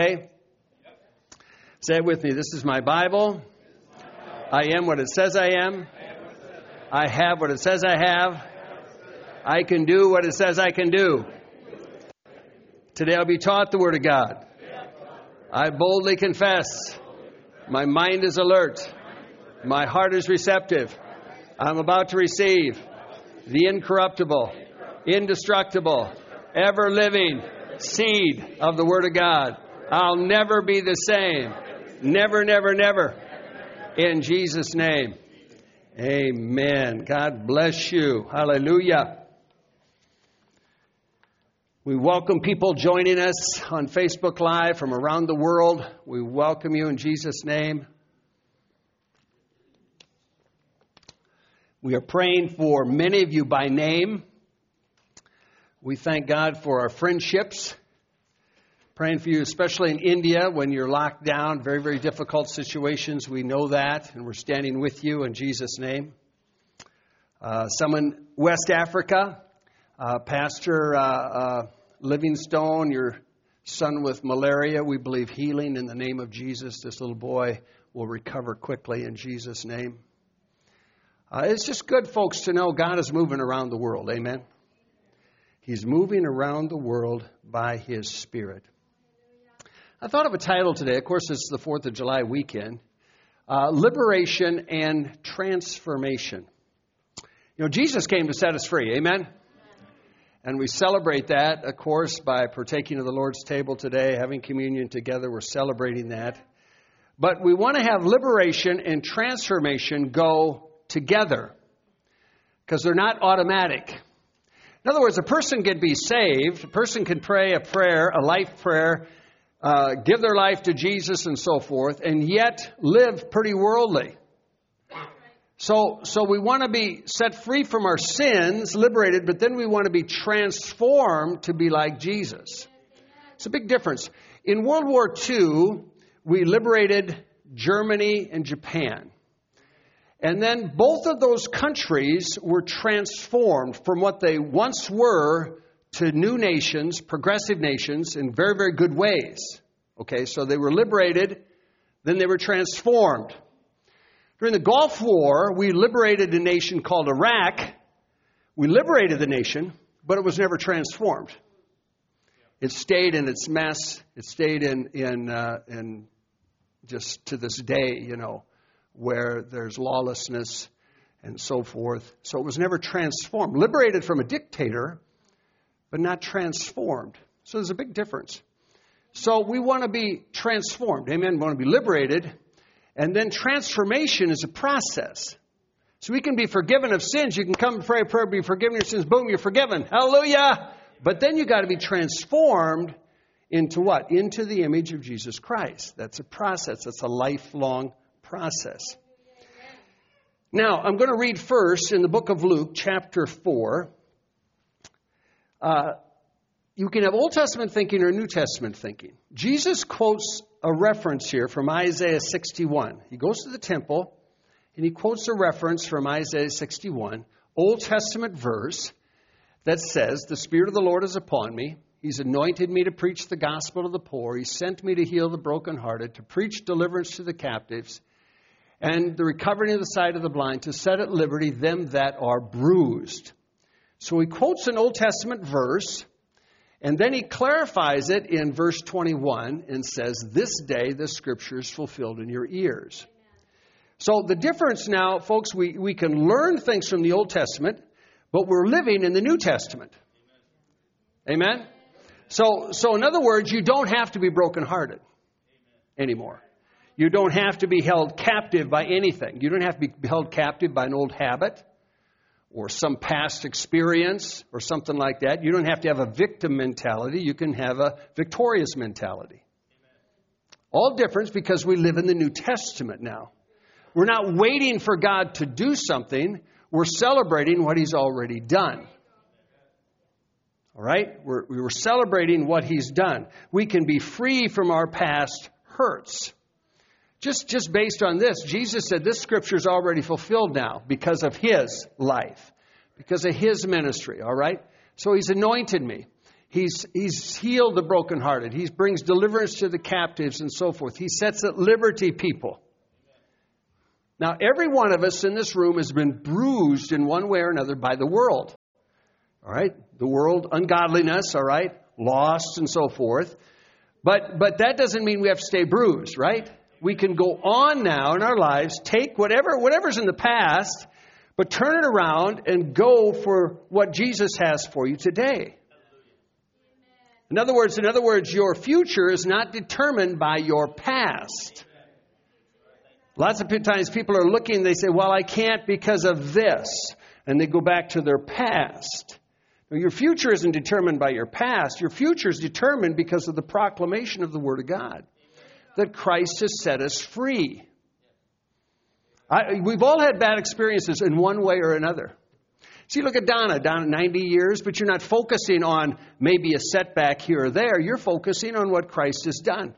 Okay? Say it with me. This is my Bible. I am what it says I am. I have what it says I have. I can do what it says I can do. Today I'll be taught the Word of God. I boldly confess. My mind is alert. My heart is receptive. I'm about to receive the incorruptible, indestructible, ever living seed of the Word of God. I'll never be the same. Never, never, never. In Jesus' name. Amen. God bless you. Hallelujah. We welcome people joining us on Facebook Live from around the world. We welcome you in Jesus' name. We are praying for many of you by name. We thank God for our friendships. Praying for you, especially in India when you're locked down, very, very difficult situations. We know that, and we're standing with you in Jesus' name. Uh, some in West Africa, uh, Pastor uh, uh, Livingstone, your son with malaria, we believe healing in the name of Jesus. This little boy will recover quickly in Jesus' name. Uh, it's just good, folks, to know God is moving around the world. Amen. He's moving around the world by His Spirit. I thought of a title today. Of course, it's the 4th of July weekend uh, Liberation and Transformation. You know, Jesus came to set us free. Amen? And we celebrate that, of course, by partaking of the Lord's table today, having communion together. We're celebrating that. But we want to have liberation and transformation go together because they're not automatic. In other words, a person can be saved, a person can pray a prayer, a life prayer, uh, give their life to Jesus and so forth, and yet live pretty worldly. So, so we want to be set free from our sins, liberated, but then we want to be transformed to be like Jesus. It's a big difference. In World War II, we liberated Germany and Japan. And then both of those countries were transformed from what they once were to new nations, progressive nations, in very, very good ways. Okay, so they were liberated, then they were transformed. During the Gulf War, we liberated a nation called Iraq. We liberated the nation, but it was never transformed. It stayed in its mess. It stayed in, in, uh, in just to this day, you know, where there's lawlessness and so forth. So it was never transformed. Liberated from a dictator, but not transformed. So there's a big difference. So we want to be transformed. Amen. We want to be liberated. And then transformation is a process. So we can be forgiven of sins. You can come and pray a prayer, be forgiven of your sins. Boom, you're forgiven. Hallelujah. But then you got to be transformed into what? Into the image of Jesus Christ. That's a process. That's a lifelong process. Now, I'm going to read first in the book of Luke, chapter 4. Uh, you can have Old Testament thinking or New Testament thinking. Jesus quotes a reference here from Isaiah 61. He goes to the temple and he quotes a reference from Isaiah 61, Old Testament verse that says, The Spirit of the Lord is upon me. He's anointed me to preach the gospel to the poor. He sent me to heal the brokenhearted, to preach deliverance to the captives, and the recovering of the sight of the blind, to set at liberty them that are bruised. So he quotes an Old Testament verse, and then he clarifies it in verse 21 and says, This day the scripture is fulfilled in your ears. So the difference now, folks, we, we can learn things from the Old Testament, but we're living in the New Testament. Amen? So, so in other words, you don't have to be brokenhearted anymore. You don't have to be held captive by anything. You don't have to be held captive by an old habit or some past experience or something like that. You don't have to have a victim mentality, you can have a victorious mentality. All difference because we live in the New Testament now. We're not waiting for God to do something, we're celebrating what He's already done. All right? We're, we're celebrating what He's done. We can be free from our past hurts. Just, just based on this, Jesus said this scripture is already fulfilled now because of His life, because of His ministry, all right? So He's anointed me. He's, he's healed the brokenhearted. He brings deliverance to the captives and so forth. He sets at liberty people. Now, every one of us in this room has been bruised in one way or another by the world. All right? The world, ungodliness, all right? Lost and so forth. But, but that doesn't mean we have to stay bruised, right? We can go on now in our lives, take whatever, whatever's in the past, but turn it around and go for what Jesus has for you today. In other words, in other words, your future is not determined by your past. Lots of times people are looking, they say, Well, I can't because of this. And they go back to their past. your future isn't determined by your past. Your future is determined because of the proclamation of the Word of God that Christ has set us free. I, we've all had bad experiences in one way or another. See, look at Donna. Donna, 90 years, but you're not focusing on maybe a setback here or there. You're focusing on what Christ has done.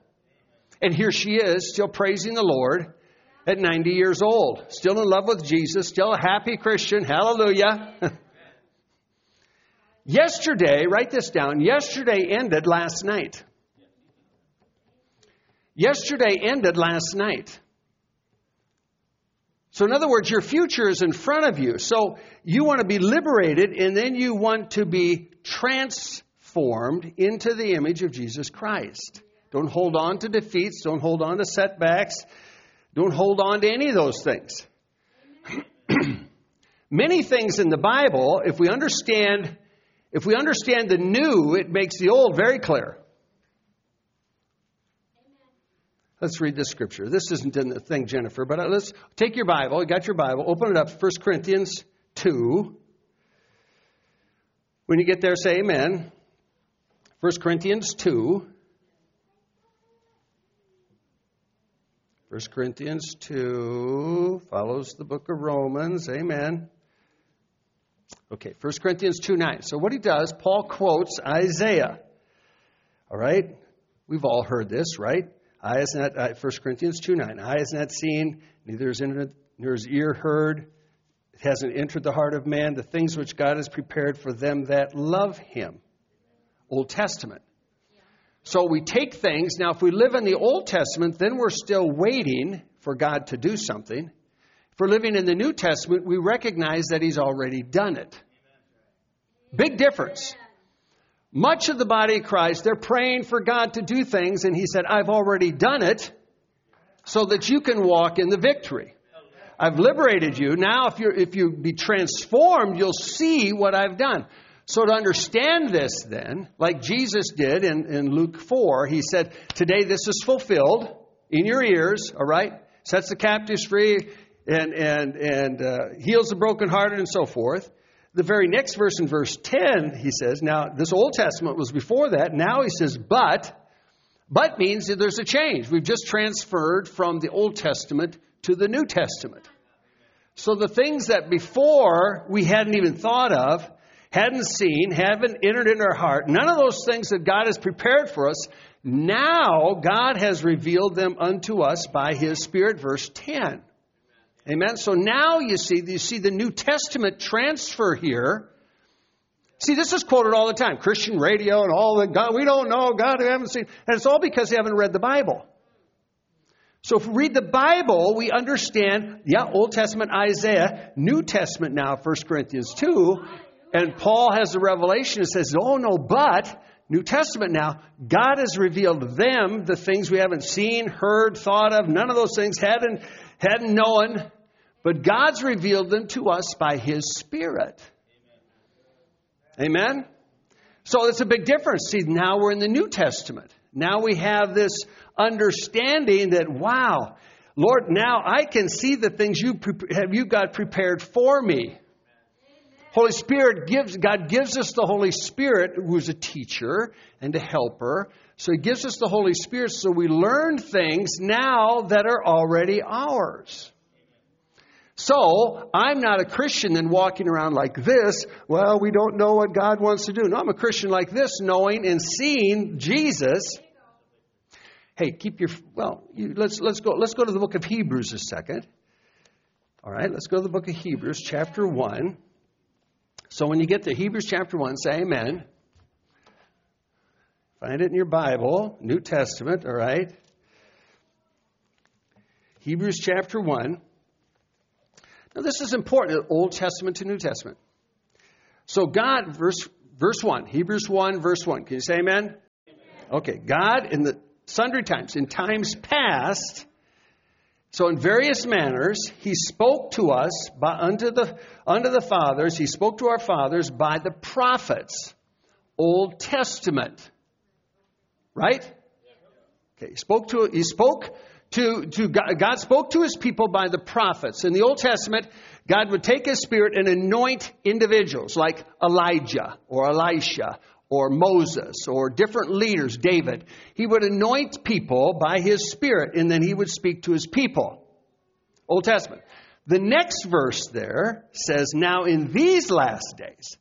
And here she is, still praising the Lord at 90 years old, still in love with Jesus, still a happy Christian. Hallelujah. yesterday, write this down, yesterday ended last night. Yesterday ended last night. So, in other words, your future is in front of you. So, you want to be liberated and then you want to be transformed into the image of Jesus Christ. Don't hold on to defeats, don't hold on to setbacks, don't hold on to any of those things. Many things in the Bible, if we understand if we understand the new, it makes the old very clear. Let's read this scripture. This isn't in the thing, Jennifer, but uh, let's take your Bible. You got your Bible. Open it up, 1 Corinthians 2. When you get there, say amen. 1 Corinthians 2. 1 Corinthians 2 follows the book of Romans. Amen. Okay, 1 Corinthians 2 9. So, what he does, Paul quotes Isaiah. All right? We've all heard this, right? Eye has not, uh, 1 Corinthians 2 9. Eye has not seen, neither entered, nor has ear heard, it hasn't entered the heart of man, the things which God has prepared for them that love him. Old Testament. So we take things, now if we live in the Old Testament, then we're still waiting for God to do something. If we're living in the New Testament, we recognize that He's already done it. Big difference. Much of the body of Christ, they're praying for God to do things, and He said, I've already done it so that you can walk in the victory. I've liberated you. Now, if, you if you be transformed, you'll see what I've done. So, to understand this, then, like Jesus did in, in Luke 4, he said, Today this is fulfilled in your ears, all right? Sets the captives free and, and, and uh, heals the brokenhearted and so forth the very next verse in verse 10, he says, now this Old Testament was before that. Now he says, but, but means that there's a change. We've just transferred from the Old Testament to the New Testament. So the things that before we hadn't even thought of, hadn't seen, haven't entered in our heart, none of those things that God has prepared for us, now God has revealed them unto us by His Spirit, verse 10. Amen. So now you see, you see the New Testament transfer here. See, this is quoted all the time. Christian radio and all that. God, we don't know. God, we haven't seen. And it's all because you haven't read the Bible. So if we read the Bible, we understand, yeah, Old Testament Isaiah, New Testament now, 1 Corinthians 2. And Paul has the revelation and says, oh no, but New Testament now, God has revealed them the things we haven't seen, heard, thought of, none of those things hadn't, hadn't known, but God's revealed them to us by His Spirit. Amen? Amen? So it's a big difference. See, now we're in the New Testament. Now we have this understanding that, wow, Lord, now I can see the things you, pre- have you got prepared for me. Holy Spirit gives, God gives us the Holy Spirit who's a teacher and a helper. So He gives us the Holy Spirit so we learn things now that are already ours. So, I'm not a Christian and walking around like this. Well, we don't know what God wants to do. No, I'm a Christian like this, knowing and seeing Jesus. Hey, keep your well. You, let's let's go. Let's go to the book of Hebrews a second. All right, let's go to the book of Hebrews, chapter one. So when you get to Hebrews chapter 1, say amen. Find it in your Bible, New Testament, all right? Hebrews chapter 1. Now, this is important Old Testament to New Testament. So, God, verse, verse 1, Hebrews 1, verse 1. Can you say amen? amen? Okay, God in the sundry times, in times past, so, in various manners, he spoke to us by, unto, the, unto the fathers, he spoke to our fathers by the prophets, Old Testament. Right? Okay, he spoke to, he spoke to, to God, God spoke to his people by the prophets. In the Old Testament, God would take his spirit and anoint individuals like Elijah or Elisha or Moses or different leaders, David. He would anoint people by his Spirit and then he would speak to his people. Old Testament. The next verse there says, Now in these last days,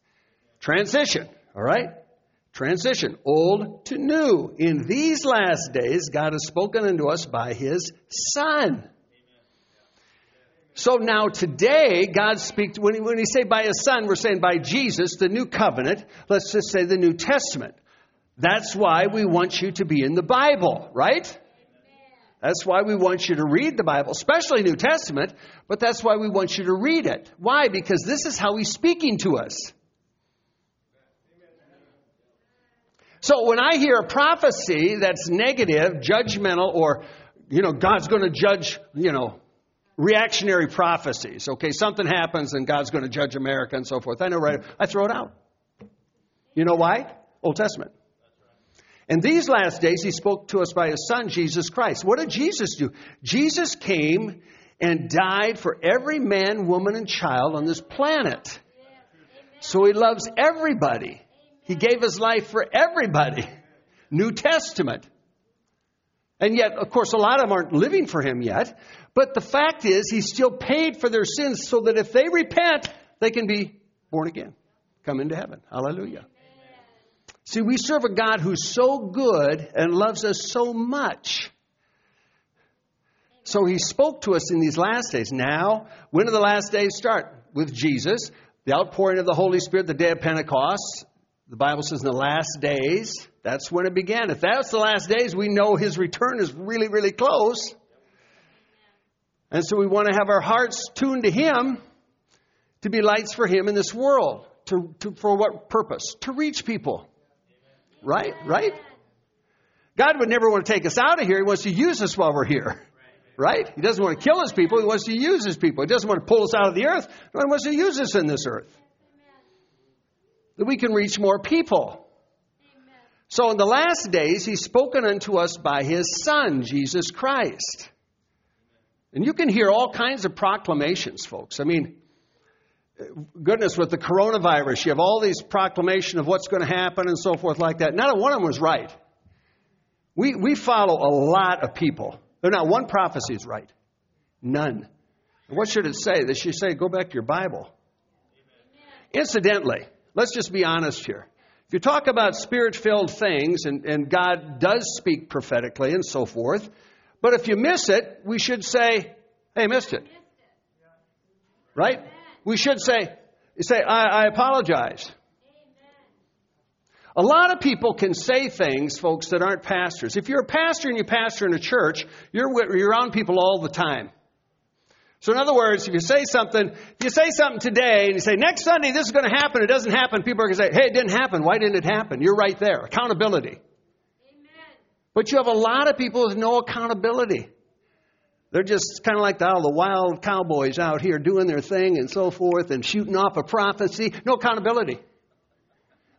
transition, all right? Transition, old to new. In these last days, God has spoken unto us by his Son. So now today, God speaks, when, when he say by his son, we're saying by Jesus, the new covenant. Let's just say the New Testament. That's why we want you to be in the Bible, right? That's why we want you to read the Bible, especially New Testament, but that's why we want you to read it. Why? Because this is how he's speaking to us. So when I hear a prophecy that's negative, judgmental, or, you know, God's going to judge, you know, reactionary prophecies. Okay, something happens and God's going to judge America and so forth. I know, right? I throw it out. You know why? Old Testament. In these last days, he spoke to us by his son, Jesus Christ. What did Jesus do? Jesus came and died for every man, woman, and child on this planet. So he loves everybody. He gave his life for everybody. New Testament. And yet, of course, a lot of them aren't living for him yet. But the fact is, he still paid for their sins so that if they repent, they can be born again, come into heaven. Hallelujah. See, we serve a God who's so good and loves us so much. So he spoke to us in these last days. Now, when do the last days start? With Jesus, the outpouring of the Holy Spirit, the day of Pentecost. The Bible says in the last days, that's when it began. If that's the last days, we know his return is really, really close. And so we want to have our hearts tuned to Him to be lights for Him in this world. To, to, for what purpose? To reach people. Right? Right? God would never want to take us out of here. He wants to use us while we're here. Right? He doesn't want to kill his people. He wants to use his people. He doesn't want to pull us out of the earth. No, he wants to use us in this earth. That we can reach more people. So in the last days, he's spoken unto us by his Son, Jesus Christ. And you can hear all kinds of proclamations, folks. I mean, goodness, with the coronavirus, you have all these proclamation of what's going to happen and so forth like that. Not one of them was right. We, we follow a lot of people. There's not one prophecy is right. None. And what should it say? They should say, go back to your Bible. Incidentally, let's just be honest here. If you talk about spirit filled things, and, and God does speak prophetically and so forth, but if you miss it, we should say, hey, missed it. Right? We should say, say, I, I apologize. A lot of people can say things, folks, that aren't pastors. If you're a pastor and you pastor in a church, you're, you're around people all the time. So, in other words, if you say something, if you say something today and you say, next Sunday this is going to happen, it doesn't happen, people are going to say, hey, it didn't happen. Why didn't it happen? You're right there. Accountability. But you have a lot of people with no accountability. They're just kind of like the, all the wild cowboys out here doing their thing and so forth and shooting off a prophecy. No accountability.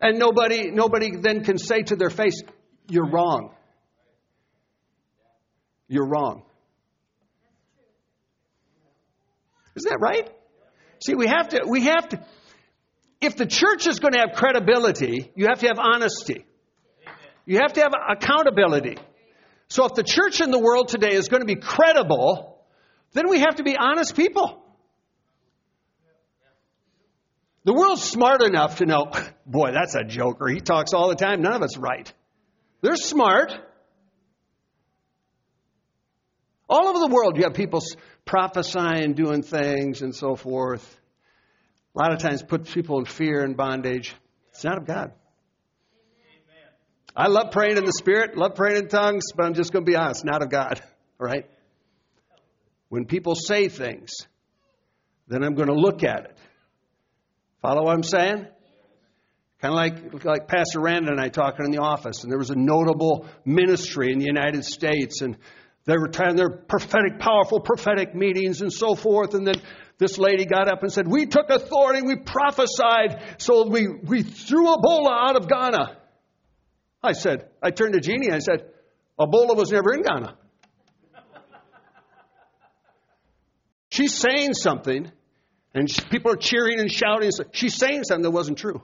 And nobody, nobody then can say to their face, You're wrong. You're wrong. Isn't that right? See, we have to, we have to, if the church is going to have credibility, you have to have honesty. You have to have accountability. So if the church in the world today is going to be credible, then we have to be honest people. The world's smart enough to know, boy, that's a joker. He talks all the time. None of it's right. They're smart. All over the world, you have people prophesying, doing things, and so forth. A lot of times, put people in fear and bondage. It's not of God. I love praying in the Spirit, love praying in tongues, but I'm just going to be honest, not of God. All right? When people say things, then I'm going to look at it. Follow what I'm saying? Kind of like, like Pastor Rand and I talking in the office, and there was a notable ministry in the United States, and they were having their prophetic, powerful prophetic meetings and so forth, and then this lady got up and said, We took authority, we prophesied, so we, we threw Ebola out of Ghana. I said, I turned to Jeannie I said, Ebola was never in Ghana. She's saying something, and people are cheering and shouting. She's saying something that wasn't true.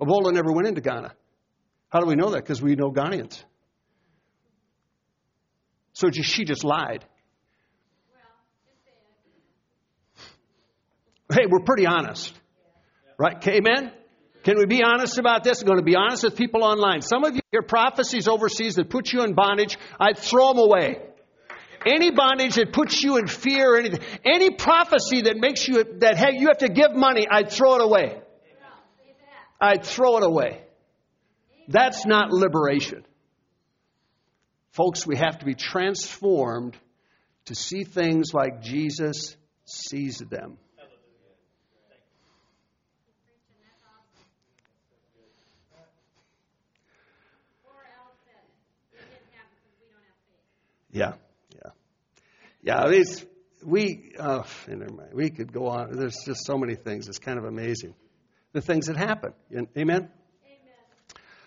Ebola never went into Ghana. How do we know that? Because we know Ghanaians. So she just lied. Hey, we're pretty honest. Right? Amen? Can we be honest about this? I'm going to be honest with people online. Some of you hear prophecies overseas that put you in bondage. I'd throw them away. Any bondage that puts you in fear or anything, any prophecy that makes you, that hey, you have to give money, I'd throw it away. I'd throw it away. That's not liberation. Folks, we have to be transformed to see things like Jesus sees them. Yeah, yeah, yeah. It's we. Oh, never mind. We could go on. There's just so many things. It's kind of amazing, the things that happen. Amen. Amen.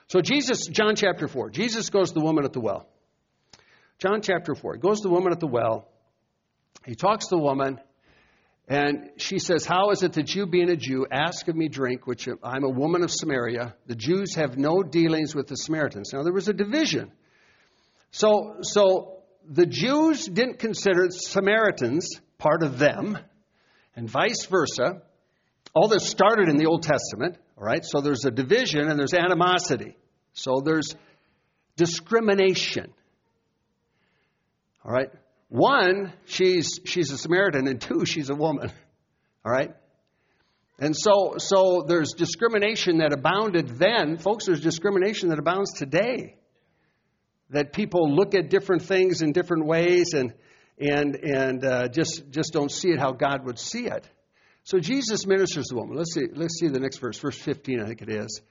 So Jesus, John chapter four. Jesus goes to the woman at the well. John chapter four. He goes to the woman at the well. He talks to the woman. And she says, How is it that you, being a Jew, ask of me drink, which I'm a woman of Samaria? The Jews have no dealings with the Samaritans. Now, there was a division. So, so the Jews didn't consider Samaritans part of them, and vice versa. All this started in the Old Testament, all right? So there's a division and there's animosity. So there's discrimination. All right? One, she's she's a Samaritan, and two, she's a woman. All right? And so so there's discrimination that abounded then. Folks, there's discrimination that abounds today that people look at different things in different ways and and and uh, just just don't see it how God would see it. So Jesus ministers to the woman. Let's see. Let's see the next verse, verse 15, I think it is.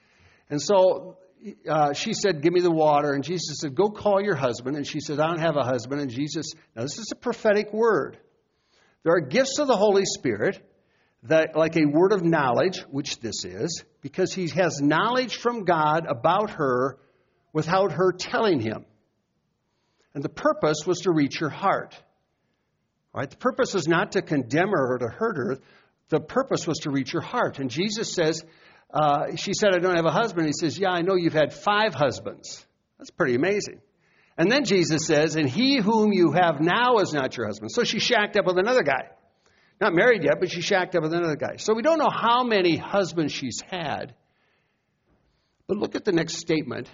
And so uh, she said, "Give me the water." And Jesus said, "Go call your husband." And she said, "I don't have a husband." And Jesus, now this is a prophetic word. There are gifts of the Holy Spirit that, like a word of knowledge, which this is, because he has knowledge from God about her without her telling him. And the purpose was to reach her heart. Right? The purpose was not to condemn her or to hurt her. The purpose was to reach her heart. And Jesus says, uh, she said, I don't have a husband. He says, Yeah, I know you've had five husbands. That's pretty amazing. And then Jesus says, And he whom you have now is not your husband. So she shacked up with another guy. Not married yet, but she shacked up with another guy. So we don't know how many husbands she's had. But look at the next statement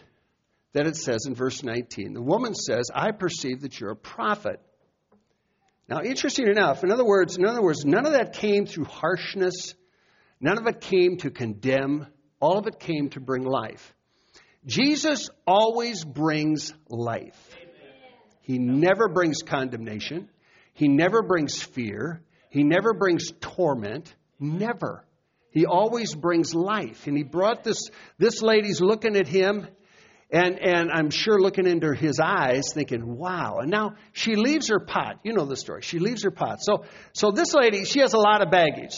that it says in verse 19. The woman says, I perceive that you're a prophet. Now, interesting enough, in other words, in other words, none of that came through harshness, none of it came to condemn, all of it came to bring life. Jesus always brings life. He never brings condemnation. He never brings fear. He never brings torment. Never. He always brings life. And he brought this, this lady's looking at him and, and I'm sure looking into his eyes, thinking, wow. And now she leaves her pot. You know the story. She leaves her pot. So, so this lady, she has a lot of baggage.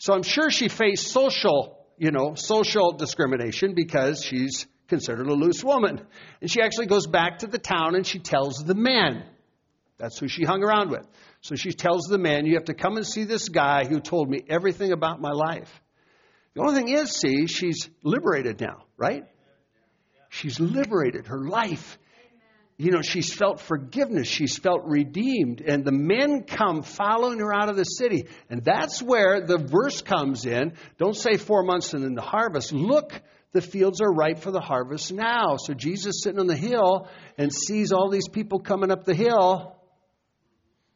So I'm sure she faced social, you know, social discrimination because she's considered a loose woman. And she actually goes back to the town and she tells the men. That's who she hung around with. So she tells the man, You have to come and see this guy who told me everything about my life. The only thing is, see, she's liberated now, right? She's liberated. Her life, you know, she's felt forgiveness. She's felt redeemed. And the men come following her out of the city. And that's where the verse comes in. Don't say four months and then the harvest. Look, the fields are ripe for the harvest now. So Jesus sitting on the hill and sees all these people coming up the hill.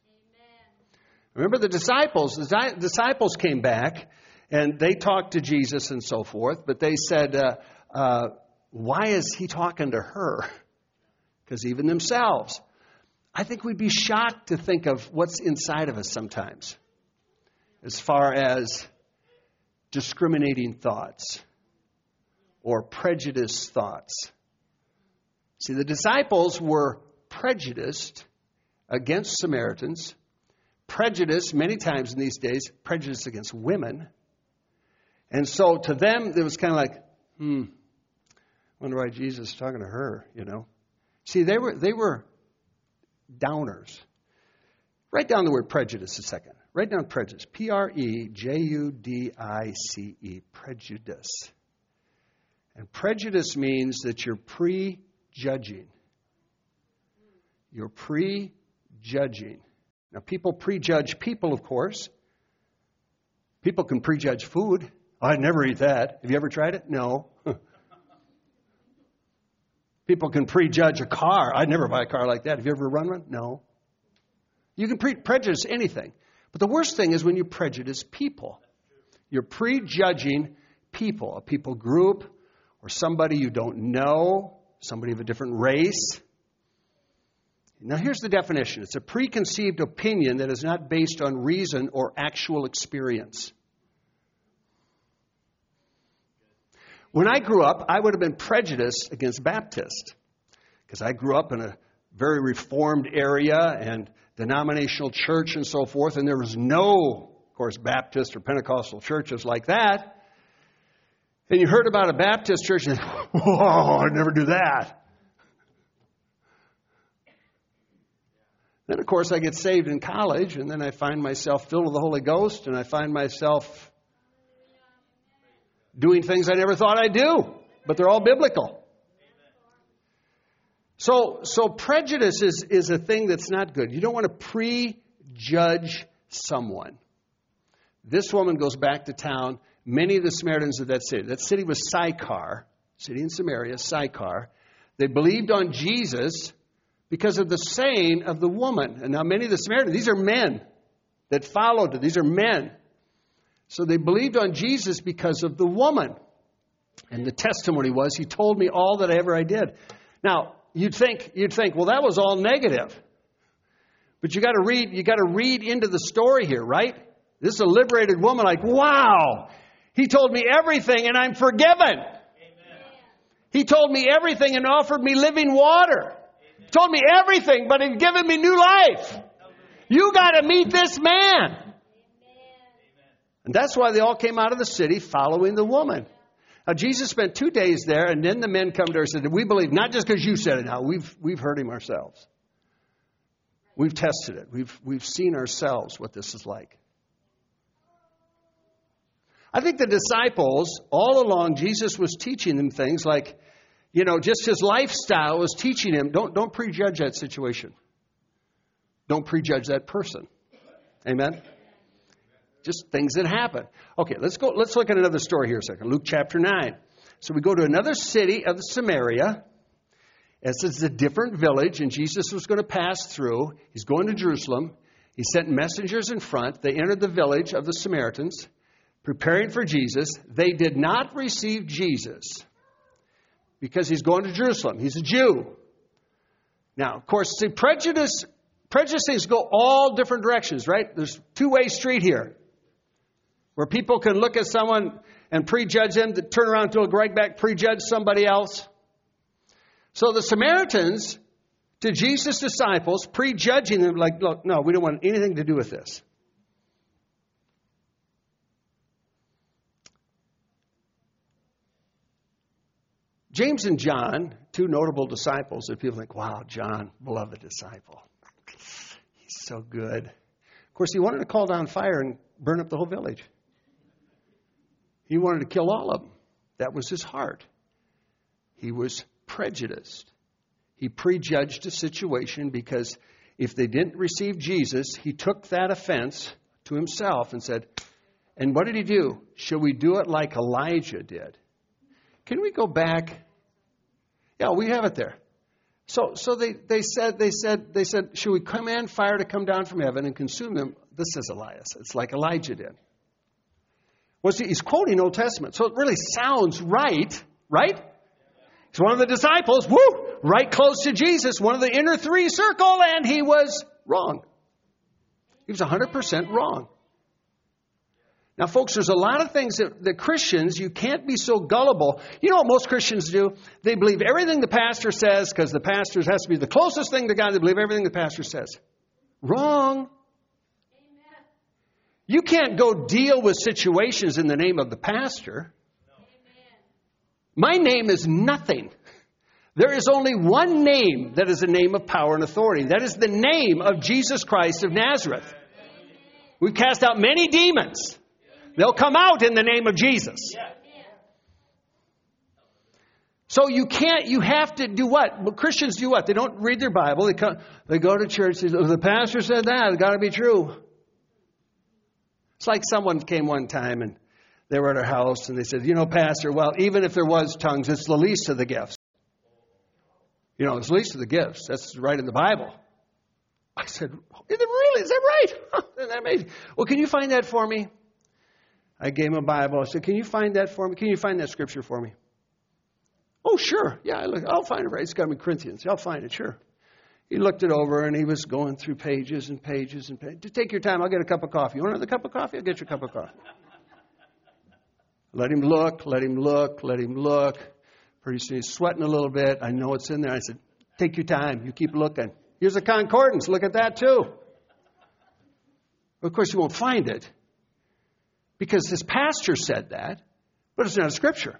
Amen. Remember the disciples? The disciples came back and they talked to Jesus and so forth, but they said, uh, uh, Why is he talking to her? Because even themselves, I think we'd be shocked to think of what's inside of us sometimes, as far as discriminating thoughts or prejudiced thoughts. See, the disciples were prejudiced against Samaritans, prejudice many times in these days, prejudice against women and so to them, it was kind of like, hmm, wonder why Jesus is talking to her, you know. See, they were, they were downers. Write down the word prejudice a second. Write down prejudice. P R E J U D I C E. Prejudice. And prejudice means that you're prejudging. You're prejudging. Now, people prejudge people, of course. People can prejudge food. I'd never eat that. Have you ever tried it? No. People can prejudge a car. I'd never buy a car like that. Have you ever run one? No. You can pre- prejudice anything. But the worst thing is when you prejudice people. You're prejudging people, a people group, or somebody you don't know, somebody of a different race. Now, here's the definition it's a preconceived opinion that is not based on reason or actual experience. When I grew up, I would have been prejudiced against Baptist because I grew up in a very reformed area and denominational church and so forth, and there was no, of course, Baptist or Pentecostal churches like that. And you heard about a Baptist church and, whoa, I'd never do that. Then, of course, I get saved in college, and then I find myself filled with the Holy Ghost, and I find myself doing things I never thought I'd do, but they're all biblical. So, so prejudice is, is a thing that's not good. You don't want to prejudge someone. This woman goes back to town. Many of the Samaritans of that city, that city was Sychar, city in Samaria, Sychar. They believed on Jesus because of the saying of the woman. And now many of the Samaritans, these are men that followed her. These are men. So they believed on Jesus because of the woman. And the testimony was, he told me all that ever I did. Now, you'd think, you'd think, well, that was all negative. But you gotta read, you gotta read into the story here, right? This is a liberated woman, like, wow, he told me everything and I'm forgiven. Amen. He told me everything and offered me living water. He told me everything, but he's given me new life. You gotta meet this man. And that's why they all came out of the city following the woman. Now, Jesus spent two days there, and then the men come to her and said, We believe, not just because you said it now, we've, we've heard him ourselves. We've tested it. We've, we've seen ourselves what this is like. I think the disciples, all along, Jesus was teaching them things like, you know, just his lifestyle was teaching him don't, don't prejudge that situation. Don't prejudge that person. Amen? Just things that happen. Okay, let's go. Let's look at another story here a second. Luke chapter nine. So we go to another city of Samaria. It's a different village, and Jesus was going to pass through. He's going to Jerusalem. He sent messengers in front. They entered the village of the Samaritans, preparing for Jesus. They did not receive Jesus because he's going to Jerusalem. He's a Jew. Now, of course, see, prejudice, prejudices go all different directions, right? There's two-way street here where people can look at someone and prejudge them, to turn around to a right back, prejudge somebody else. So the Samaritans, to Jesus' disciples, prejudging them, like, look, no, we don't want anything to do with this. James and John, two notable disciples, that people think, wow, John, beloved disciple. He's so good. Of course, he wanted to call down fire and burn up the whole village. He wanted to kill all of them. That was his heart. He was prejudiced. He prejudged a situation because if they didn't receive Jesus, he took that offense to himself and said, and what did he do? Shall we do it like Elijah did? Can we go back? Yeah, we have it there. So, so they, they said, they said, they said, should we command fire to come down from heaven and consume them? This is Elias. It's like Elijah did. He's quoting Old Testament, so it really sounds right, right? He's one of the disciples, woo, right close to Jesus, one of the inner three circle, and he was wrong. He was 100% wrong. Now, folks, there's a lot of things that, that Christians, you can't be so gullible. You know what most Christians do? They believe everything the pastor says because the pastor has to be the closest thing to God. They believe everything the pastor says. Wrong. You can't go deal with situations in the name of the pastor. My name is nothing. There is only one name that is a name of power and authority. That is the name of Jesus Christ of Nazareth. We cast out many demons. They'll come out in the name of Jesus. So you can't, you have to do what? Well, Christians do what? They don't read their Bible. They, come, they go to church. Say, oh, the pastor said that. It's got to be true. It's like someone came one time and they were at our house and they said, you know, pastor, well, even if there was tongues, it's the least of the gifts. You know, it's the least of the gifts. That's right in the Bible. I said, is it really? Is that right? Isn't that amazing? Well, can you find that for me? I gave him a Bible. I said, Can you find that for me? Can you find that scripture for me? Oh, sure. Yeah, I look, I'll find it right. It's got me Corinthians. I'll find it, sure. He looked it over and he was going through pages and pages and pages. Take your time. I'll get a cup of coffee. You want another cup of coffee? I'll get you a cup of coffee. let him look, let him look, let him look. Pretty soon he's sweating a little bit. I know it's in there. I said, Take your time. You keep looking. Here's a concordance. Look at that too. Of course, you won't find it because his pastor said that, but it's not a scripture.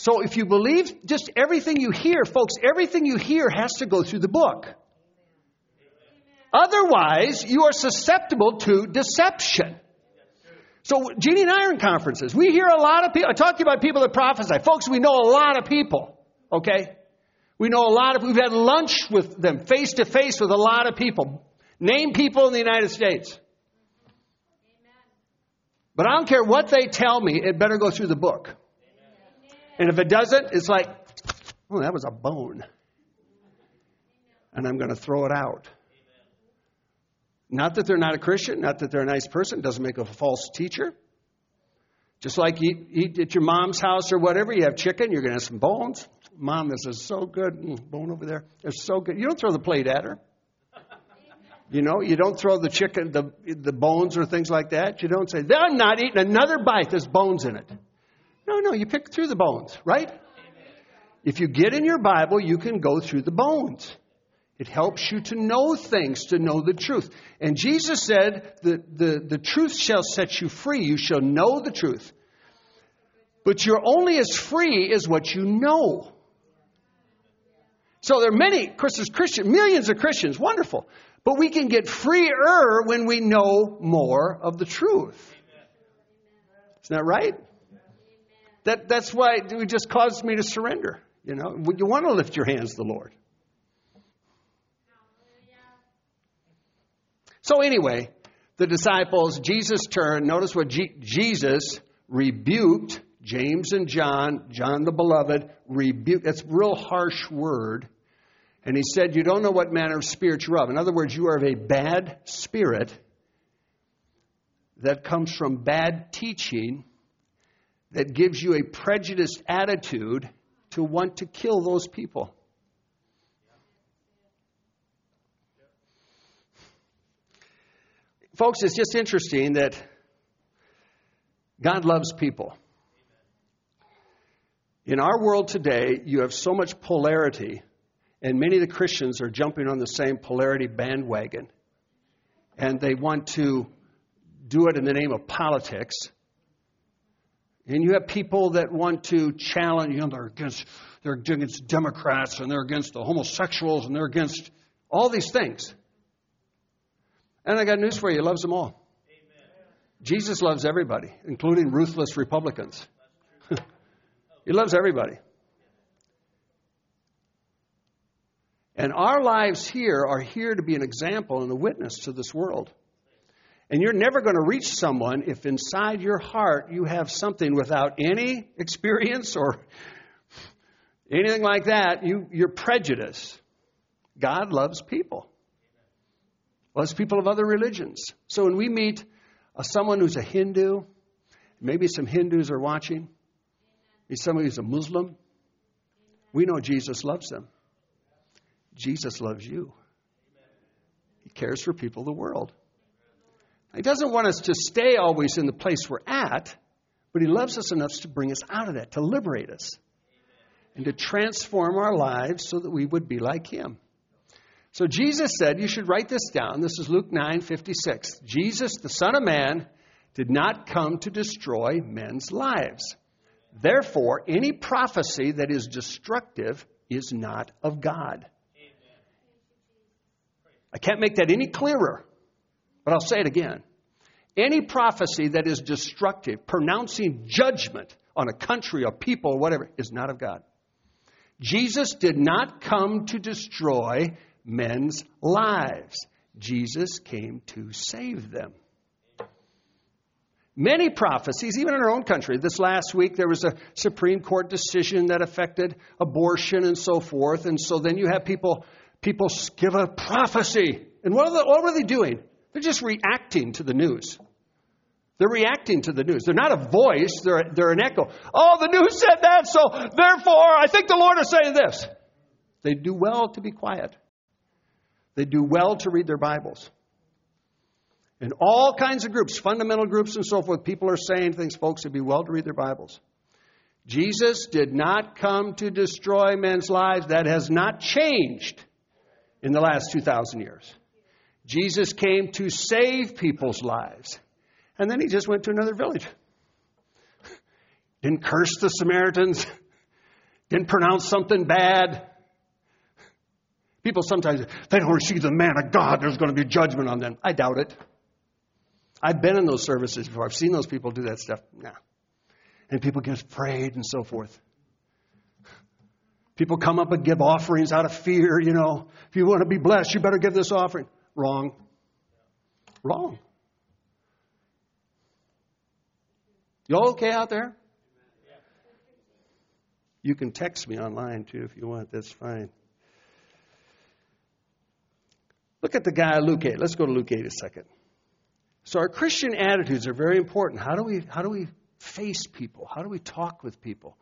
So if you believe just everything you hear, folks, everything you hear has to go through the book. Otherwise, you are susceptible to deception. So, Jeannie and I are in conferences. We hear a lot of people. I talk to you about people that prophesy. Folks, we know a lot of people, okay? We know a lot of, we've had lunch with them, face to face with a lot of people. Name people in the United States. But I don't care what they tell me, it better go through the book. And if it doesn't, it's like, oh, that was a bone. And I'm going to throw it out. Not that they're not a Christian, not that they're a nice person, doesn't make a false teacher. Just like you eat at your mom's house or whatever, you have chicken, you're going to have some bones. Mom, this is so good. Mm, bone over there. It's so good. You don't throw the plate at her. You know, you don't throw the chicken, the, the bones or things like that. You don't say, I'm not eating another bite, there's bones in it. No, no, you pick through the bones, right? If you get in your Bible, you can go through the bones. It helps you to know things, to know the truth. And Jesus said, the, the, the truth shall set you free. You shall know the truth. But you're only as free as what you know. So there are many Christians, Christian, millions of Christians, wonderful. But we can get freer when we know more of the truth. Isn't that right? That, that's why it just caused me to surrender. You know, you want to lift your hands to the Lord. So, anyway, the disciples, Jesus turned. Notice what G- Jesus rebuked James and John, John the beloved, rebuked. That's a real harsh word. And he said, You don't know what manner of spirit you're of. In other words, you are of a bad spirit that comes from bad teaching that gives you a prejudiced attitude to want to kill those people. Folks, it's just interesting that God loves people. In our world today, you have so much polarity and many of the Christians are jumping on the same polarity bandwagon. And they want to do it in the name of politics. And you have people that want to challenge, you know, they're against, they're against Democrats and they're against the homosexuals and they're against all these things. And I got news for you, he loves them all. Jesus loves everybody, including ruthless Republicans. he loves everybody. And our lives here are here to be an example and a witness to this world. And you're never going to reach someone if inside your heart you have something without any experience or anything like that. You, you're prejudiced. God loves people, loves people of other religions. So when we meet uh, someone who's a Hindu, maybe some Hindus are watching, maybe somebody who's a Muslim, we know Jesus loves them. Jesus loves you. He cares for people of the world. He doesn't want us to stay always in the place we're at, but He loves us enough to bring us out of that, to liberate us, and to transform our lives so that we would be like Him. So Jesus said, you should write this down. This is Luke 9 56. Jesus, the Son of Man, did not come to destroy men's lives. Therefore, any prophecy that is destructive is not of God. I can't make that any clearer, but I'll say it again. Any prophecy that is destructive, pronouncing judgment on a country, a people, or whatever, is not of God. Jesus did not come to destroy men's lives. Jesus came to save them. Many prophecies, even in our own country. This last week, there was a Supreme Court decision that affected abortion and so forth. And so then you have people, people give a prophecy. And what, the, what were they doing? They're just reacting to the news. They're reacting to the news. They're not a voice, they're, they're an echo. Oh, the news said that, so therefore I think the Lord is saying this. They do well to be quiet. They do well to read their Bibles. In all kinds of groups, fundamental groups and so forth, people are saying things, folks, it'd be well to read their Bibles. Jesus did not come to destroy men's lives. That has not changed in the last 2,000 years. Jesus came to save people's lives. And then he just went to another village. Didn't curse the Samaritans, didn't pronounce something bad. People sometimes, they don't receive the man of God, there's going to be judgment on them. I doubt it. I've been in those services before. I've seen those people do that stuff. Nah. And people get afraid and so forth. People come up and give offerings out of fear, you know. If you want to be blessed, you better give this offering. Wrong. Wrong. You all okay out there? You can text me online too if you want. That's fine. Look at the guy, Luke 8. Let's go to Luke 8 a second. So our Christian attitudes are very important. How do we, how do we face people? How do we talk with people?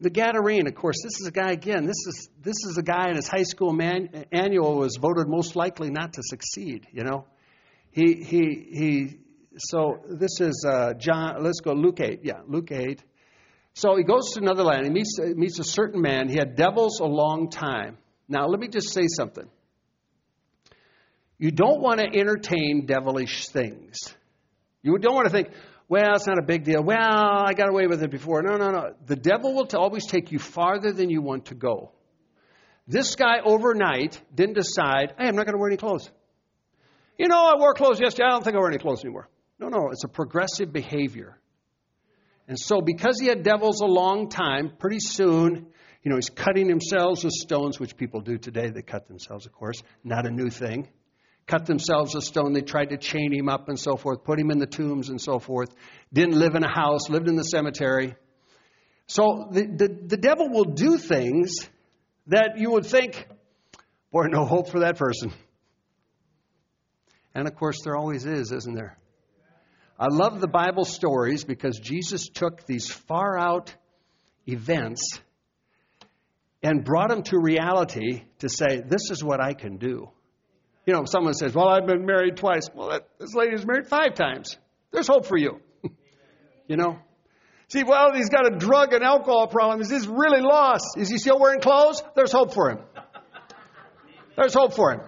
The Gadarene, of course, this is a guy again. This is this is a guy in his high school man, annual was voted most likely not to succeed. You know, he he he. So this is uh, John. Let's go Luke eight. Yeah, Luke eight. So he goes to another land. He meets meets a certain man. He had devils a long time. Now let me just say something. You don't want to entertain devilish things. You don't want to think, well, it's not a big deal. Well, I got away with it before. No, no, no. The devil will always take you farther than you want to go. This guy overnight didn't decide, hey, I'm not going to wear any clothes. You know, I wore clothes yesterday. I don't think I wear any clothes anymore. No, no. It's a progressive behavior. And so, because he had devils a long time, pretty soon, you know, he's cutting himself with stones, which people do today. They cut themselves, of course. Not a new thing cut themselves a stone. They tried to chain him up and so forth, put him in the tombs and so forth. Didn't live in a house, lived in the cemetery. So the, the, the devil will do things that you would think, boy, no hope for that person. And of course, there always is, isn't there? I love the Bible stories because Jesus took these far out events and brought them to reality to say, this is what I can do. You know, someone says, Well, I've been married twice. Well, that, this lady's married five times. There's hope for you. you know? See, well, he's got a drug and alcohol problem. Is he really lost? Is he still wearing clothes? There's hope for him. There's hope for him.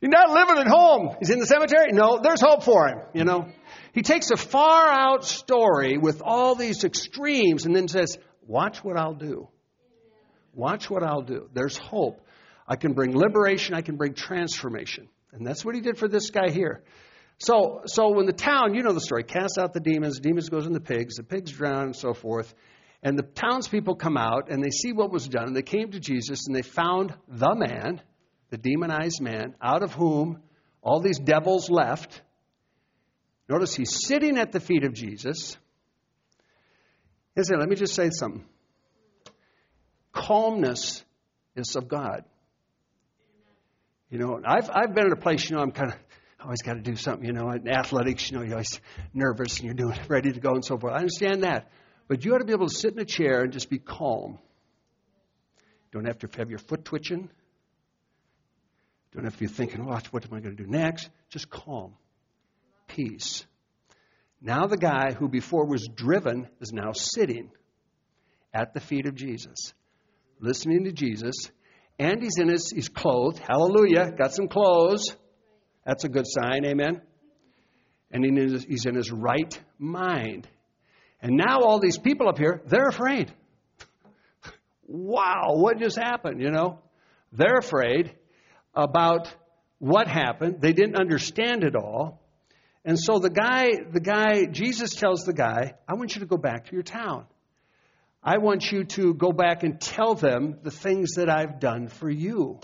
He's not living at home. He's in the cemetery? No, there's hope for him, you know. He takes a far out story with all these extremes and then says, Watch what I'll do. Watch what I'll do. There's hope. I can bring liberation, I can bring transformation. And that's what he did for this guy here. So, so when the town, you know the story, casts out the demons, demons goes in the pigs, the pigs drown, and so forth. And the townspeople come out and they see what was done. And they came to Jesus and they found the man, the demonized man, out of whom all these devils left. Notice he's sitting at the feet of Jesus. Listen, let me just say something. Calmness is of God. You know, I've, I've been in a place, you know, I'm kind of always got to do something, you know, in athletics, you know, you're always nervous and you're doing ready to go and so forth. I understand that. But you ought to be able to sit in a chair and just be calm. Don't have to have your foot twitching. Don't have to be thinking, what, what am I going to do next? Just calm. Peace. Now the guy who before was driven is now sitting at the feet of Jesus, listening to Jesus, and he's in his he's clothed. Hallelujah. Got some clothes. That's a good sign, amen. And he's in his right mind. And now all these people up here, they're afraid. wow, what just happened, you know? They're afraid about what happened. They didn't understand it all. And so the guy, the guy, Jesus tells the guy, I want you to go back to your town. I want you to go back and tell them the things that I've done for you.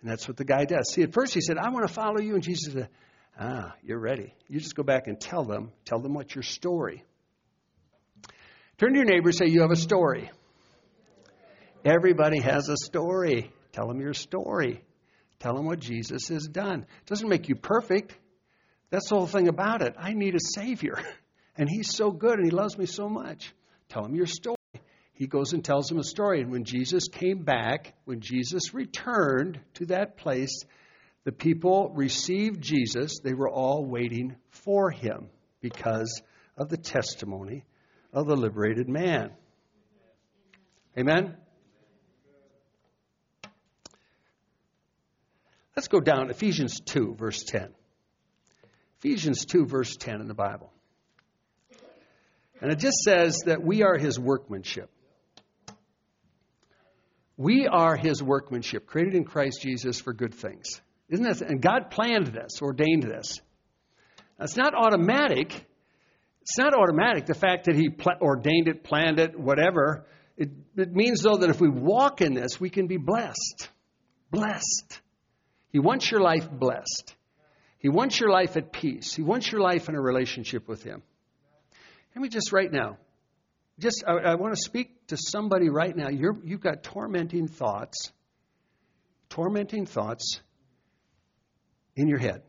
And that's what the guy does. See, at first he said, I want to follow you. And Jesus said, Ah, you're ready. You just go back and tell them, tell them what's your story. Turn to your neighbor say, You have a story. Everybody has a story. Tell them your story. Tell them what Jesus has done. It doesn't make you perfect. That's the whole thing about it. I need a Savior. And He's so good and He loves me so much. Tell him your story. He goes and tells him a story. And when Jesus came back, when Jesus returned to that place, the people received Jesus. They were all waiting for him because of the testimony of the liberated man. Amen? Let's go down Ephesians 2, verse 10. Ephesians 2, verse 10 in the Bible. And it just says that we are his workmanship. We are his workmanship, created in Christ Jesus for good things. Isn't that? And God planned this, ordained this. Now, it's not automatic. It's not automatic, the fact that He pl- ordained it, planned it, whatever. It, it means, though, that if we walk in this, we can be blessed. Blessed. He wants your life blessed. He wants your life at peace. He wants your life in a relationship with Him. Let me just right now, just I, I want to speak to somebody right now. You're, you've got tormenting thoughts, tormenting thoughts in your head.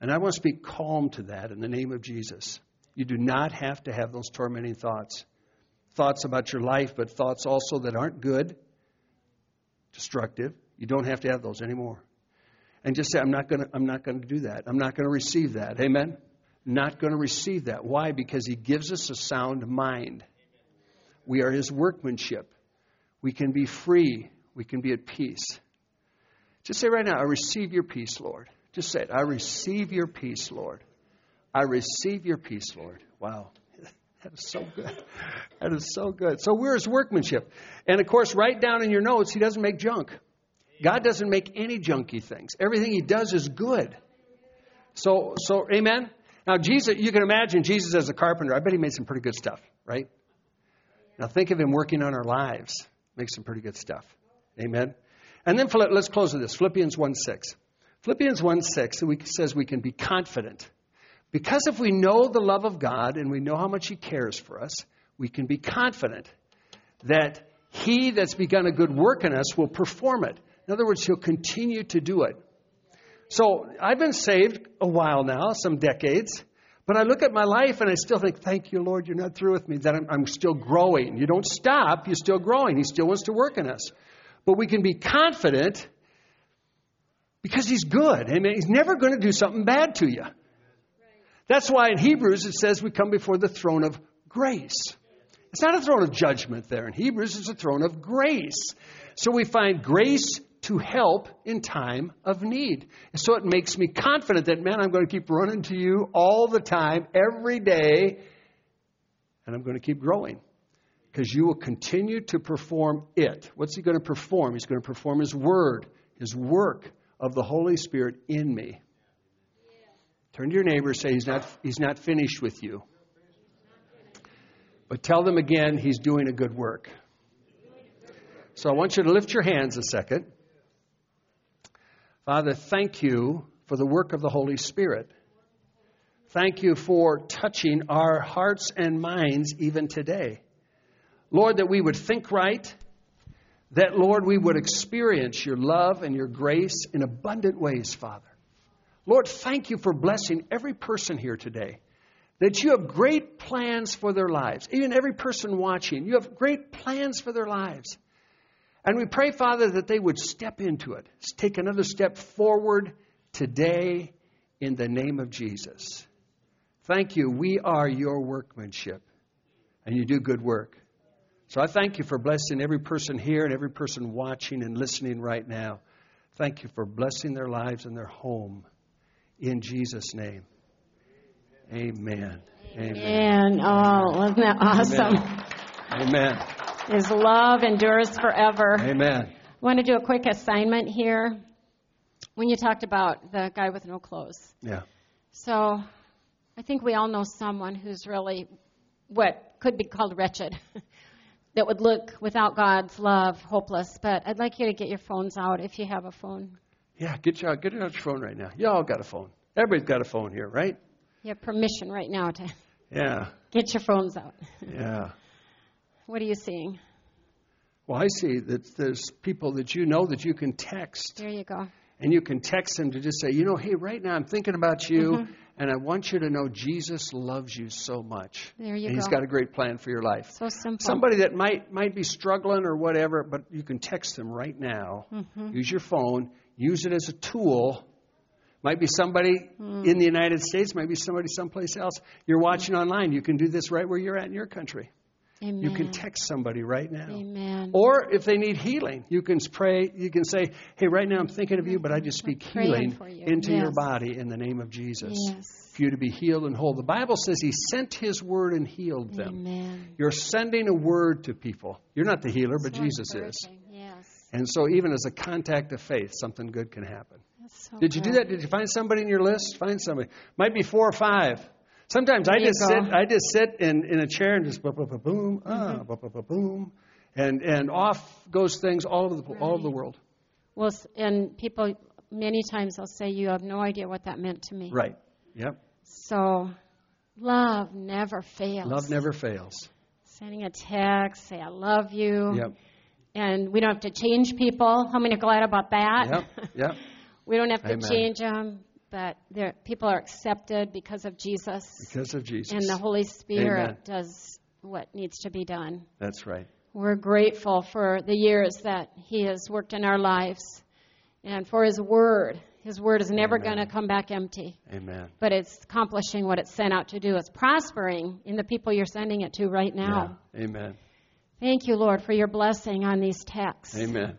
And I want to speak calm to that in the name of Jesus. You do not have to have those tormenting thoughts. Thoughts about your life, but thoughts also that aren't good, destructive. You don't have to have those anymore. And just say, I'm not to, I'm not to do that. I'm not going to receive that. Amen? Not going to receive that. Why? Because He gives us a sound mind. We are His workmanship. We can be free. We can be at peace. Just say right now, I receive your peace, Lord. Just say it. I receive your peace, Lord. I receive your peace, Lord. Wow. That is so good. That is so good. So we're his workmanship. And of course, write down in your notes, he doesn't make junk. God doesn't make any junky things. Everything he does is good. So, so amen. Now, Jesus, you can imagine Jesus as a carpenter. I bet he made some pretty good stuff, right? Now, think of him working on our lives. Makes some pretty good stuff. Amen. And then let's close with this Philippians 1 6. Philippians 1 6 says we can be confident. Because if we know the love of God and we know how much He cares for us, we can be confident that He that's begun a good work in us will perform it. In other words, He'll continue to do it. So I've been saved a while now, some decades, but I look at my life and I still think, thank you, Lord, you're not through with me, that I'm, I'm still growing. You don't stop, you're still growing. He still wants to work in us. But we can be confident because he's good. Amen. He's never going to do something bad to you. That's why in Hebrews it says we come before the throne of grace. It's not a throne of judgment there. In Hebrews, it's a throne of grace. So we find grace to help in time of need. So it makes me confident that, man, I'm going to keep running to you all the time, every day, and I'm going to keep growing. Because you will continue to perform it. What's he going to perform? He's going to perform his word, his work of the Holy Spirit in me. Turn to your neighbor and say, he's not, he's not finished with you. But tell them again, He's doing a good work. So I want you to lift your hands a second. Father, thank you for the work of the Holy Spirit. Thank you for touching our hearts and minds even today. Lord, that we would think right, that, Lord, we would experience your love and your grace in abundant ways, Father. Lord, thank you for blessing every person here today that you have great plans for their lives. Even every person watching, you have great plans for their lives. And we pray, Father, that they would step into it, take another step forward today in the name of Jesus. Thank you. We are your workmanship, and you do good work. So I thank you for blessing every person here and every person watching and listening right now. Thank you for blessing their lives and their home. In Jesus' name. Amen. Amen. And oh, wasn't that awesome? Amen. His love endures forever. Amen. I want to do a quick assignment here. When you talked about the guy with no clothes. Yeah. So I think we all know someone who's really what could be called wretched. that would look without God's love hopeless. But I'd like you to get your phones out if you have a phone. Yeah, get your get out your phone right now. You all got a phone. Everybody's got a phone here, right? You have permission right now to Yeah. get your phones out. Yeah. What are you seeing? Well, I see that there's people that you know that you can text, There you go. and you can text them to just say, you know, hey, right now I'm thinking about you, Mm-hmm. and I want you to know Jesus loves you so much. There you and He's go. got a great plan for your life. So simple. Somebody that might might be struggling or whatever, but you can text them right now. Mm-hmm. Use your phone. Use it as a tool. Might be somebody Mm. in the United States. Might be somebody someplace else. You're watching online. You can do this right where you're at in your country. Amen. You can text somebody right now. Amen. Or if they need healing, you can pray. You can say, "Hey, right now I'm thinking of you, but I just speak healing you." into your body in the name of Jesus, Yes. for you to be healed and whole." The Bible says He sent His word and healed them. Amen. You're sending a word to people. You're not the healer, but So Jesus is. Yes. And so, even as a contact of faith, something good can happen. So Did you do that? Did you find somebody in your list? Find somebody. Might be four or five. Sometimes I just go. sit. I just sit in, in a chair and just ba boom, ah, Mm-hmm. ba boom, and and off goes things all over the all over the world. Well, and people many times they'll say, "You have no idea what that meant to me." Right. Yep. So, love never fails. Love never fails. Sending a text, say, "I love you," Yep. and we don't have to change people. How many are glad about that? Yep. Yep. we don't have to Amen. change them, but people are accepted because of Jesus, Because of Jesus. and the Holy Spirit Amen. does what needs to be done. That's right. We're grateful for the years that He has worked in our lives and for His Word. His Word is never going to come back empty, Amen. but it's accomplishing what it's sent out to do. It's prospering in the people you're sending it to right now. Yeah. Amen. Thank you, Lord, for your blessing on these texts. Amen.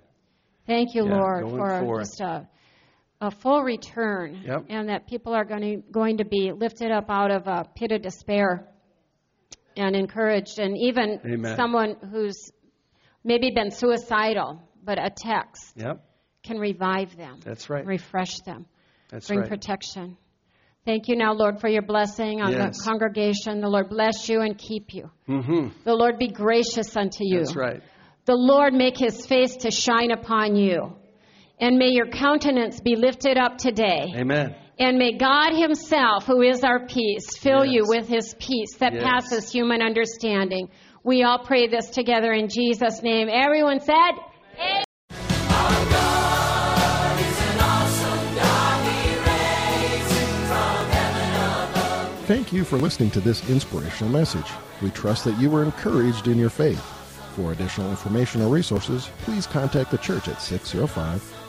Thank you, Yeah, Lord, for forward. just a, a full return Yep. and that people are going to, going to be lifted up out of a pit of despair and encouraged. And even Amen. someone who's maybe been suicidal, but a text Yep. can revive them, That's right. refresh them, That's bring right. protection. Thank you now, Lord, for your blessing on Yes. the congregation. The Lord bless you and keep you. Mm-hmm. The Lord be gracious unto you. That's right. The Lord make his face to shine upon you. And may your countenance be lifted up today. Amen. And may God himself, who is our peace, fill you with his peace that Yes. passes human understanding. We all pray this together in Jesus' name. Everyone said, Amen. Thank you for listening to this inspirational message. We trust that you were encouraged in your faith. For additional information or resources, please contact the church at 605